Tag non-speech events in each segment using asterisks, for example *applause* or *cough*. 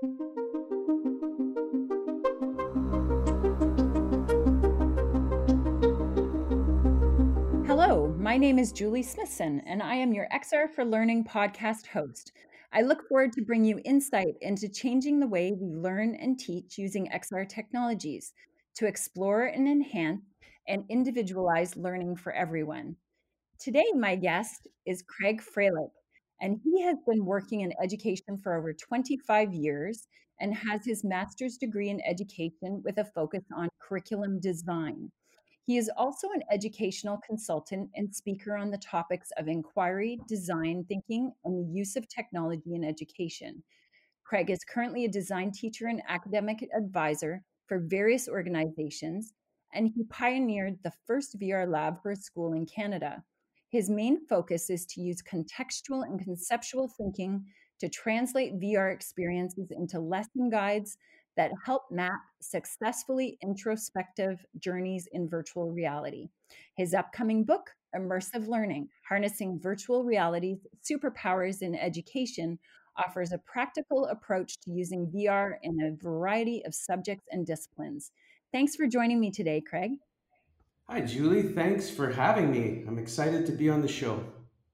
Hello, my name is Julie Smithson, and I am your XR for Learning podcast host. I look forward to bring you insight into changing the way we learn and teach using XR technologies to explore and enhance and individualize learning for everyone. Today, my guest is Craig Frehlich, and he has been working in education for over 25 years and has his master's degree in education with a focus on curriculum design. He is also an educational consultant and speaker on the topics of inquiry, design thinking, and the use of technology in education. Craig is currently a design teacher and academic advisor for various organizations, and he pioneered the first VR lab for a school in Canada. His main focus is to use contextual and conceptual thinking to translate VR experiences into lesson guides that help map successfully introspective journeys in virtual reality. His upcoming book, Immersive Learning Harnessing Virtual Reality's Superpowers in Education, offers a practical approach to using VR in a variety of subjects and disciplines. Thanks for joining me today, Craig. Hi, Julie. Thanks for having me. I'm excited to be on the show.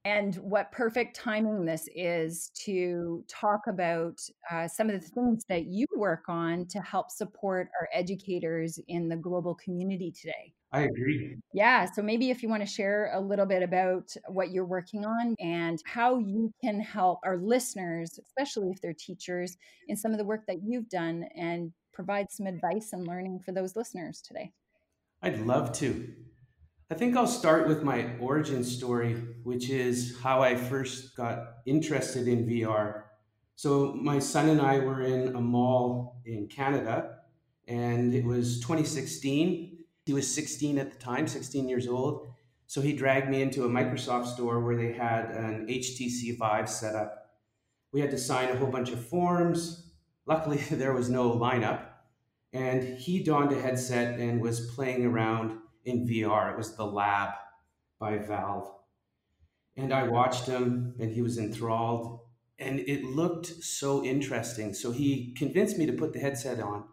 And what perfect timing this is to talk about uh, some of the things that you work on to help support our educators in the global community today. I agree. Yeah. So maybe if you want to share a little bit about what you're working on and how you can help our listeners, especially if they're teachers, in some of the work that you've done and provide some advice and learning for those listeners today. I'd love to. I think I'll start with my origin story, which is how I first got interested in VR. So, my son and I were in a mall in Canada, and it was 2016. He was 16 at the time, 16 years old. So, he dragged me into a Microsoft store where they had an HTC Vive set up. We had to sign a whole bunch of forms. Luckily, *laughs* there was no lineup. And he donned a headset and was playing around in VR. It was The Lab by Valve. And I watched him and he was enthralled and it looked so interesting. So he convinced me to put the headset on.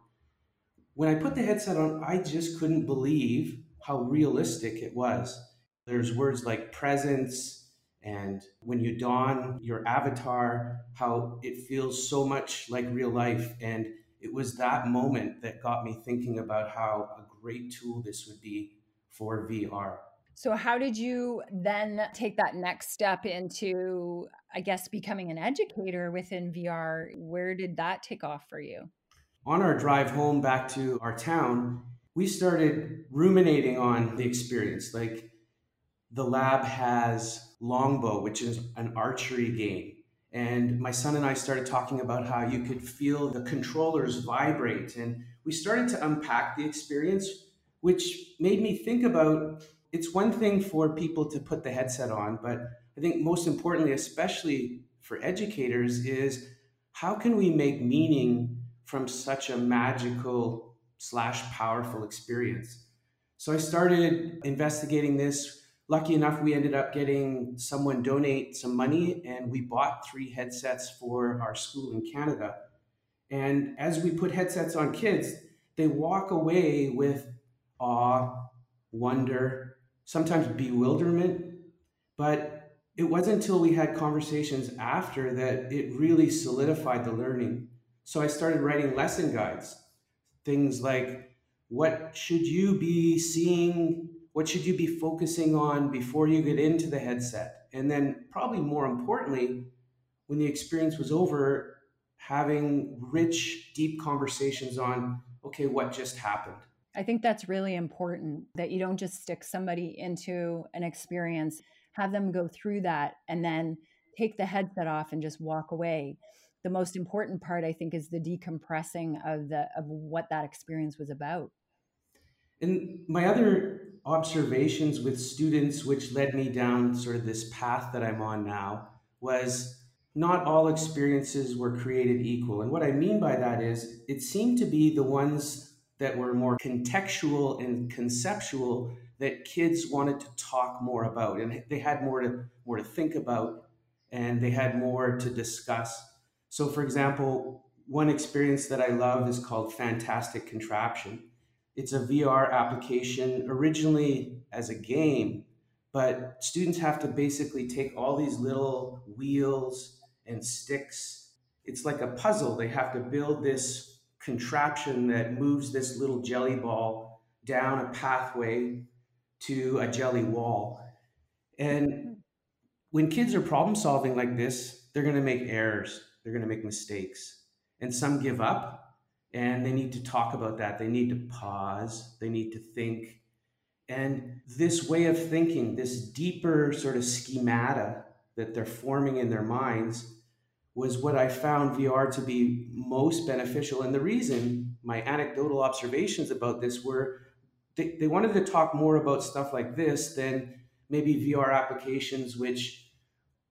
When I put the headset on, I just couldn't believe how realistic it was. There's words like presence, and when you don your avatar, how it feels so much like real life. And it was that moment that got me thinking about how a great tool this would be for VR. So, how did you then take that next step into, I guess, becoming an educator within VR? Where did that take off for you? On our drive home back to our town, we started ruminating on the experience. Like, the lab has Longbow, which is an archery game. And my son and I started talking about how you could feel the controllers vibrate. And we started to unpack the experience which made me think about it's one thing for people to put the headset on, but I think most importantly, especially for educators, is how can we make meaning from such a magical slash powerful experience? So I started investigating this. Lucky enough, we ended up getting someone donate some money, and we bought three headsets for our school in Canada. And as we put headsets on kids, they walk away with awe, wonder, sometimes bewilderment. But it wasn't until we had conversations after that it really solidified the learning. So I started writing lesson guides, things like what should you be seeing? What should you be focusing on before you get into the headset? And then, probably more importantly, when the experience was over, having rich, deep conversations on okay, what just happened? I think that's really important that you don't just stick somebody into an experience, have them go through that, and then take the headset off and just walk away. The most important part, I think, is the decompressing of the of what that experience was about. And my other observations with students, which led me down sort of this path that I'm on now, was not all experiences were created equal. And what I mean by that is it seemed to be the ones that were more contextual and conceptual that kids wanted to talk more about and they had more to more to think about and they had more to discuss so for example one experience that I love is called Fantastic Contraption. It's a VR application originally as a game, but students have to basically take all these little wheels and sticks. It's like a puzzle. They have to build this contraption that moves this little jelly ball down a pathway to a jelly wall. And when kids are problem solving like this, they're going to make errors, they're going to make mistakes. And some give up and they need to talk about that. They need to pause, they need to think. And this way of thinking, this deeper sort of schemata that they're forming in their minds, was what I found VR to be most beneficial. And the reason my anecdotal observations about this were they, they wanted to talk more about stuff like this than maybe VR applications, which,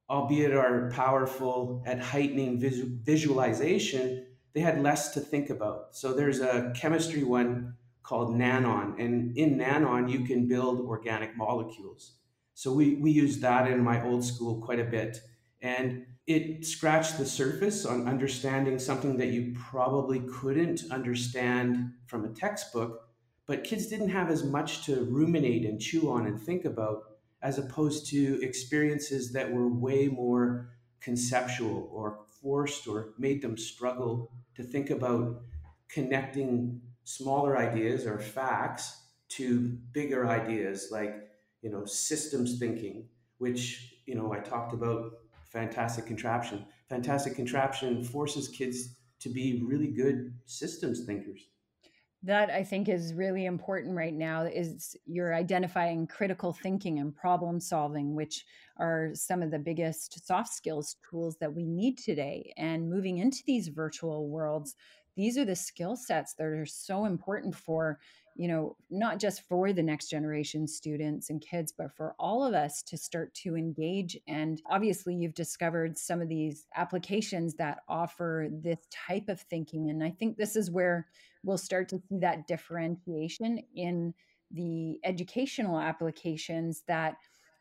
albeit are powerful at heightening visu- visualization, they had less to think about. So there's a chemistry one called Nanome, and in Nanome, you can build organic molecules. So we, we use that in my old school quite a bit. And it scratched the surface on understanding something that you probably couldn't understand from a textbook, but kids didn't have as much to ruminate and chew on and think about as opposed to experiences that were way more conceptual or forced or made them struggle to think about connecting smaller ideas or facts to bigger ideas like you know systems thinking which you know i talked about fantastic contraption. Fantastic contraption forces kids to be really good systems thinkers that i think is really important right now is you're identifying critical thinking and problem solving which are some of the biggest soft skills tools that we need today. And moving into these virtual worlds these are the skill sets that are so important for you know not just for the next generation students and kids but for all of us to start to engage. And obviously you've discovered some of these applications that offer this type of thinking. And i think this is where we'll start to see that differentiation in the educational applications that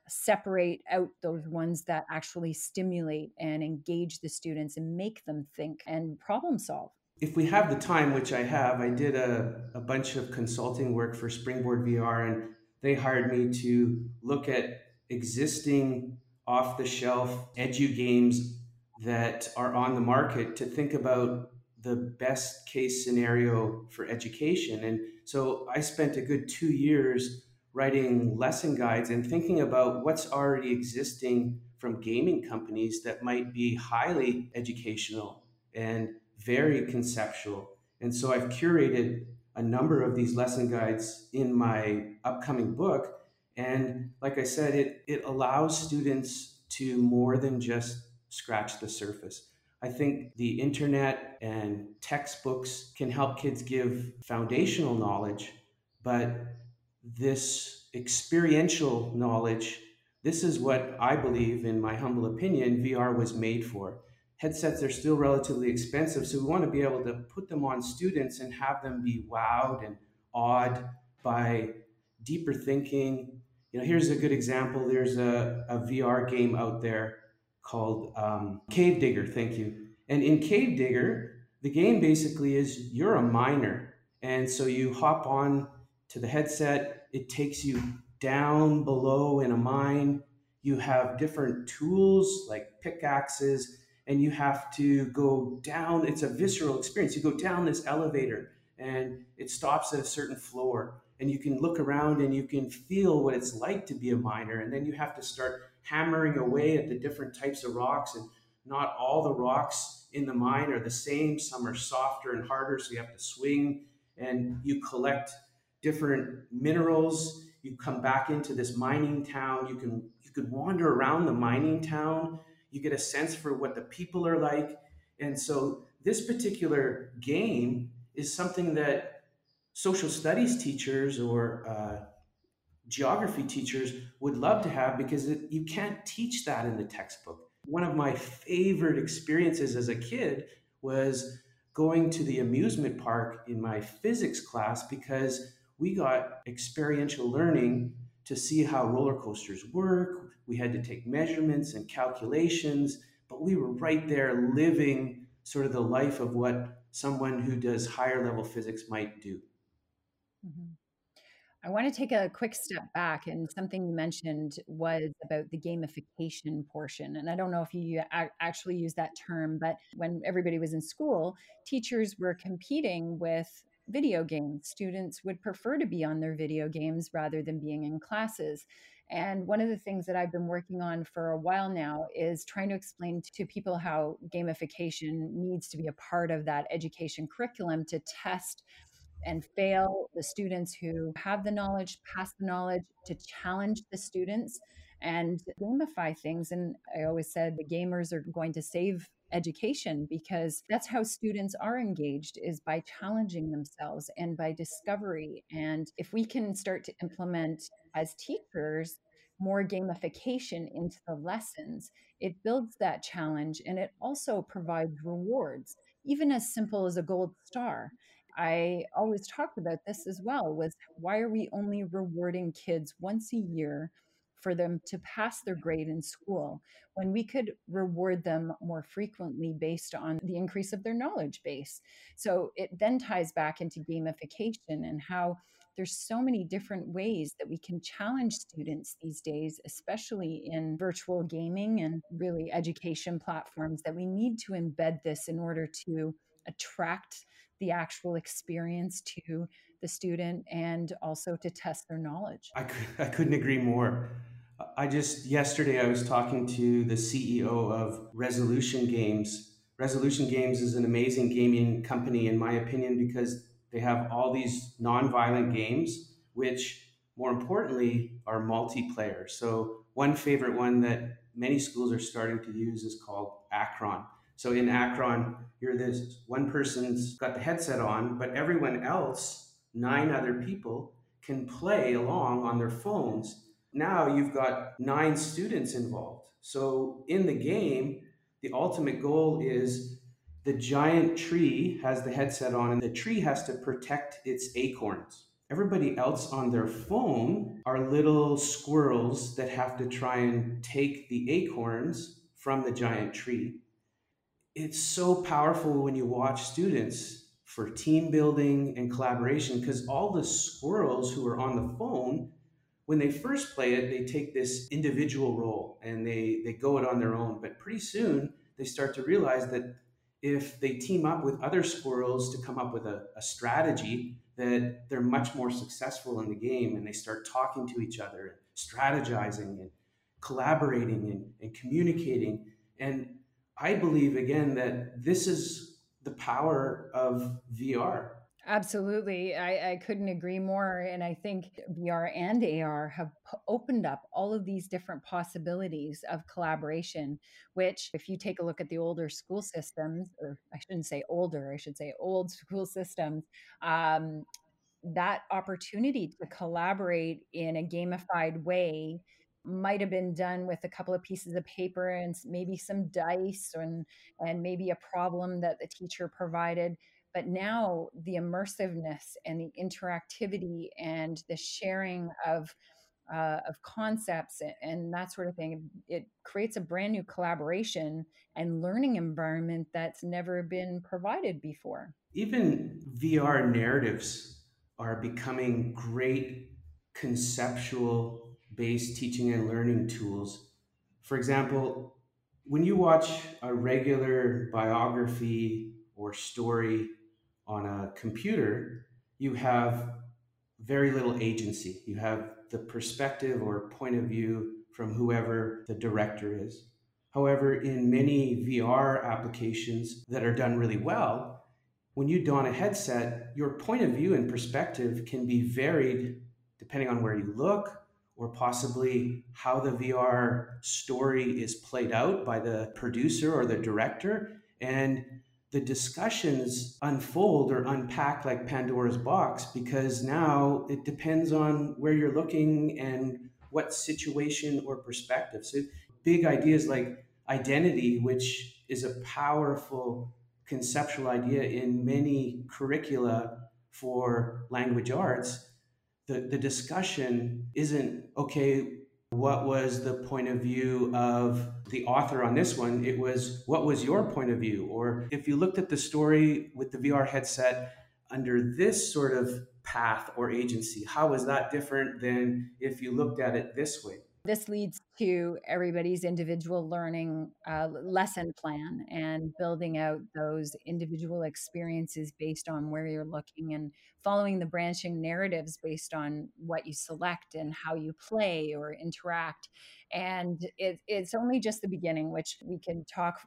separate out those ones that actually stimulate and engage the students and make them think and problem solve. If we have the time, which I have, I did a, a bunch of consulting work for Springboard VR, and they hired me to look at existing off the shelf edu games that are on the market to think about the best case scenario for education. And so I spent a good two years writing lesson guides and thinking about what's already existing from gaming companies that might be highly educational and very conceptual. And so I've curated a number of these lesson guides in my upcoming book. And like I said, it, it allows students to more than just scratch the surface. I think the internet and textbooks can help kids give foundational knowledge, but this experiential knowledge, this is what I believe, in my humble opinion, VR was made for. Headsets are still relatively expensive, so we want to be able to put them on students and have them be wowed and awed by deeper thinking. You know, here's a good example. There's a, a VR game out there called um, Cave Digger. Thank you. And in Cave Digger, the game basically is you're a miner, and so you hop on to the headset. It takes you down below in a mine. You have different tools like pickaxes, and you have to go down. It's a visceral experience. You go down this elevator, and it stops at a certain floor and you can look around and you can feel what it's like to be a miner and then you have to start hammering away at the different types of rocks and not all the rocks in the mine are the same. Some are softer and harder so you have to swing and you collect different minerals. You come back into this mining town. You can you can wander around the mining town. You get a sense for what the people are like. And so this particular game is something that social studies teachers or uh, geography teachers would love to have because it, you can't teach that in the textbook. One of my favorite experiences as a kid was going to the amusement park in my physics class because we got experiential learning to see how roller coasters work. We had to take measurements and calculations, but we were right there living sort of the life of what someone who does higher level physics might do. I want to take a quick step back, and something you mentioned was about the gamification portion. And I don't know if you actually use that term, but when everybody was in school, teachers were competing with video games. Students would prefer to be on their video games rather than being in classes. And one of the things that I've been working on for a while now is trying to explain to people how gamification needs to be a part of that education curriculum to test and fail the students who have the knowledge, pass the knowledge, to challenge the students and gamify things. And I always said the gamers are going to save education because that's how students are engaged is by challenging themselves and by discovery and if we can start to implement as teachers more gamification into the lessons it builds that challenge and it also provides rewards even as simple as a gold star I always talked about this as well was why are we only rewarding kids once a year for them to pass their grade in school when we could reward them more frequently based on the increase of their knowledge base. So it then ties back into gamification and how there's so many different ways that we can challenge students these days, especially in virtual gaming and really education platforms, that we need to embed this in order to attract the actual experience to the student and also to test their knowledge. I, I couldn't agree more. I just, yesterday, I was talking to the CEO of Resolution Games. Resolution Games is an amazing gaming company, in my opinion, because they have all these non-violent games, which more importantly are multiplayer. So, one favorite one that many schools are starting to use is called Acron. So in Acron, you're this one person's got the headset on, but everyone else, nine other people, can play along on their phones. Now you've got nine students involved. So in the game, the ultimate goal is the giant tree has the headset on, and the tree has to protect its acorns. Everybody else on their phone are little squirrels that have to try and take the acorns from the giant tree it's so powerful when you watch students for team building and collaboration because all the squirrels who are on the phone when they first play it they take this individual role and they they go it on their own. But pretty soon they start to realize that if they team up with other squirrels to come up with a, a strategy that they're much more successful in the game and they start talking to each other and strategizing and collaborating and, and communicating. And I believe again that this is the power of VR. Absolutely. I, I, couldn't agree more. And I think VR and AR have p- opened up all of these different possibilities of collaboration, which, if you take a look at the older school systems, or I shouldn't say older, I should say old *laughs* school systems, um, that opportunity to collaborate in a gamified way might have been done with a couple of pieces of paper and maybe some dice and and maybe a problem that the teacher provided. But now the immersiveness and the interactivity and the sharing of uh, of concepts and that sort of thing it creates a brand new collaboration and learning environment that's never been provided before. Even vr narratives are becoming great conceptual based teaching and learning tools. For example, when you watch a regular biography or story on a computer, you have very little agency. You have the perspective or point of view from whoever the director is. However, in many VR applications that are done really well, when you don a headset, your point of view and perspective can be varied depending on where you look, or possibly how the VR story is played out by the producer or the director. And the discussions unfold or unpack like Pandora's box because now it depends on where you're looking and what situation or perspective. So, big ideas like identity, which is a powerful conceptual idea in many curricula for language arts, the, the discussion isn't okay what was the point of view of the author on this one? It was what was your point of view? Or if you looked at the story with the VR headset under this sort of path or agency, how was that different than if you looked at it this way? This leads to everybody's individual learning uh, lesson plan and building out those individual experiences based on where you're looking and following the branching narratives based on what you select and how you play or interact and it, it's only just the beginning which we can talk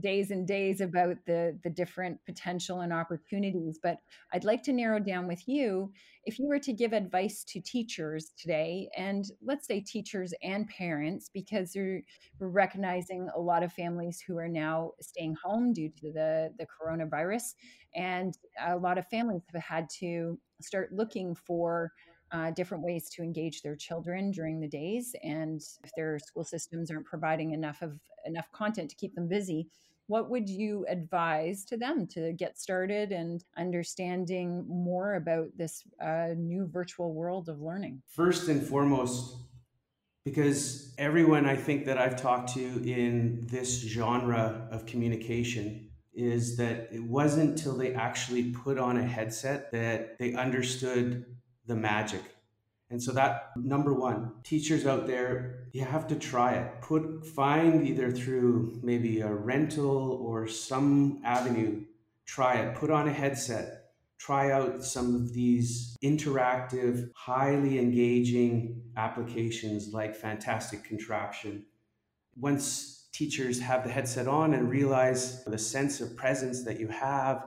days and days about the the different potential and opportunities. But i'd like to narrow down with you if you were to give advice to teachers today and let's say teachers and parents because we're recognizing a lot of families who are now staying home due to the the coronavirus and a lot of families have had to start looking for uh, different ways to engage their children during the days. And if their school systems aren't providing enough of enough content to keep them busy, what would you advise to them to get started and understanding more about this uh, new virtual world of learning? First and foremost, because everyone I think that I've talked to in this genre of communication is that it wasn't until they actually put on a headset that they understood the magic. And so that number one, teachers out there, you have to try it. Put find either through maybe a rental or some avenue, try it. Put on a headset. Try out some of these interactive, highly engaging applications like Fantastic Contraption. Once teachers have the headset on and realize the sense of presence that you have,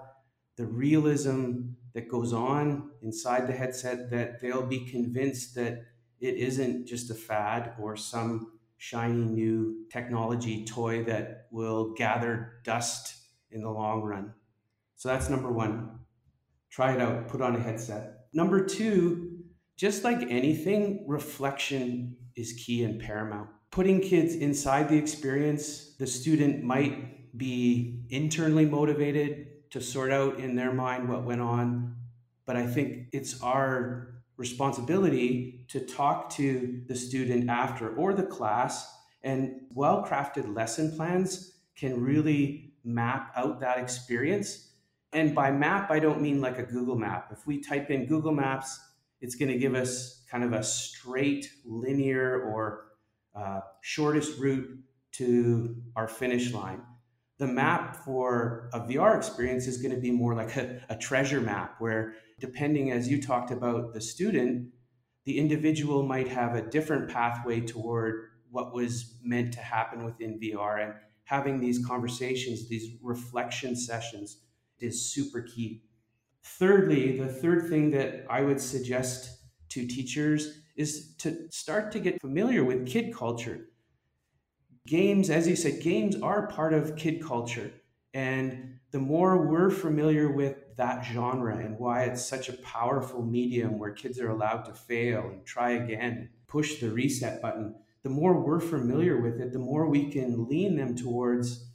the realism that goes on inside the headset that they'll be convinced that it isn't just a fad or some shiny new technology toy that will gather dust in the long run. So that's number one. Try it out, put on a headset. Number two, just like anything, reflection is key and paramount. Putting kids inside the experience, the student might be internally motivated, to sort out in their mind what went on. But I think it's our responsibility to talk to the student after or the class. And well crafted lesson plans can really map out that experience. And by map, I don't mean like a Google map. If we type in Google Maps, it's going to give us kind of a straight, linear, or uh, shortest route to our finish line the mm-hmm. map for a VR experience is going to be more like a, a, treasure map, where depending, as you talked about, the student, the individual might have a different pathway toward what was meant to happen within VR. And having these conversations, these reflection sessions, is super key. Thirdly, the third thing that I would suggest to teachers is to start to get familiar with kid culture games, as you said, games are part of kid culture. And the more we're familiar with that genre and why it's such a powerful medium where kids are allowed to fail and try again, push the reset button, the more we're familiar with it, the more we can lean them towards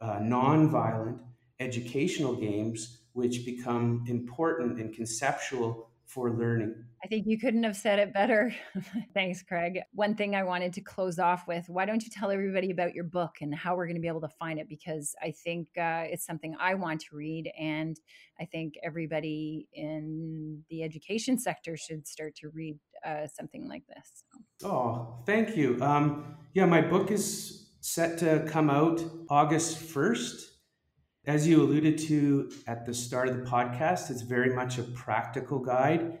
uh, non-violent educational games, which become important and conceptual for learning. I think you couldn't have said it better. *laughs* Thanks, Craig. One thing I wanted to close off with why don't you tell everybody about your book and how we're going to be able to find it? Because I think uh, it's something I want to read. And I think everybody in the education sector should start to read uh, something like this. Oh, thank you. Um, yeah, my book is set to come out August 1st. As you alluded to at the start of the podcast, it's very much a practical guide.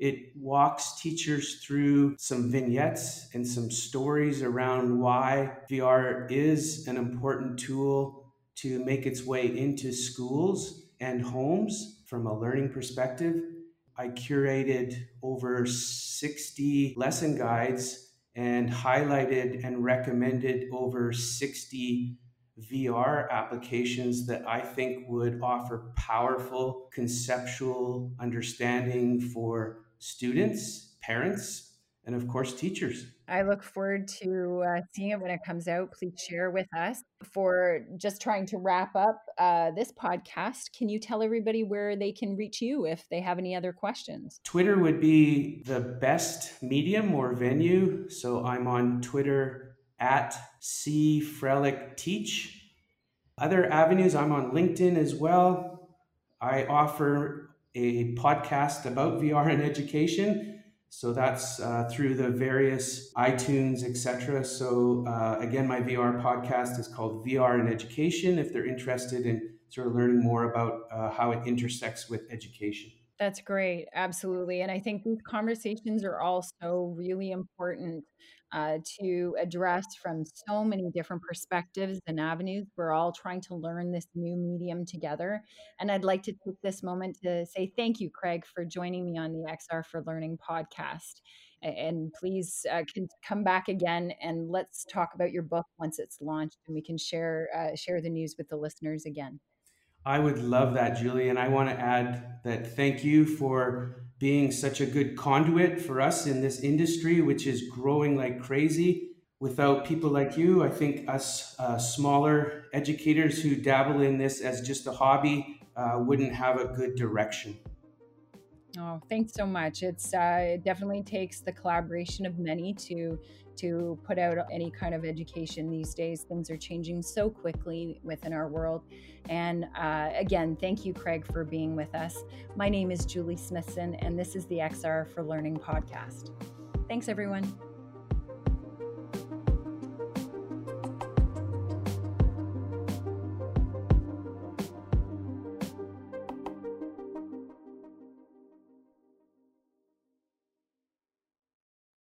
It walks teachers through some vignettes and some stories around why VR is an important tool to make its way into schools and homes from a learning perspective. I curated over 60 lesson guides and highlighted and recommended over 60 VR applications that I think would offer powerful conceptual understanding for students, parents, and of course, teachers. I look forward to uh, seeing it when it comes out. Please share with us. For just trying to wrap up uh, this podcast, can you tell everybody where they can reach you if they have any other questions? Twitter would be the best medium or venue. So I'm on Twitter at C Frehlich Teach. Other avenues, I'm on LinkedIn as well. I offer a podcast about VR and education so that's uh, through the various iTunes, etc. So uh, again, my VR podcast is called VR in Education. If they're interested in sort of learning more about uh, how it intersects with education. That's great. Absolutely. And I think these conversations are also really important uh, to address from so many different perspectives and avenues. We're all trying to learn this new medium together. And I'd like to take this moment to say thank you, Craig, for joining me on the XR for Learning podcast. And please uh, come back again and let's talk about your book once it's launched, and we can share uh, share the news with the listeners again. I would love that, Julie. And I want to add that thank you for being such a good conduit for us in this industry, which is growing like crazy. Without people like you, I think us uh, smaller educators who dabble in this as just a hobby uh, wouldn't have a good direction. Oh, thanks so much. It's uh, it definitely takes the collaboration of many to to put out any kind of education these days. Things are changing so quickly within our world. And uh, again, thank you, Craig, for being with us. My name is Julie Smithson, and this is the XR for Learning podcast. Thanks, everyone.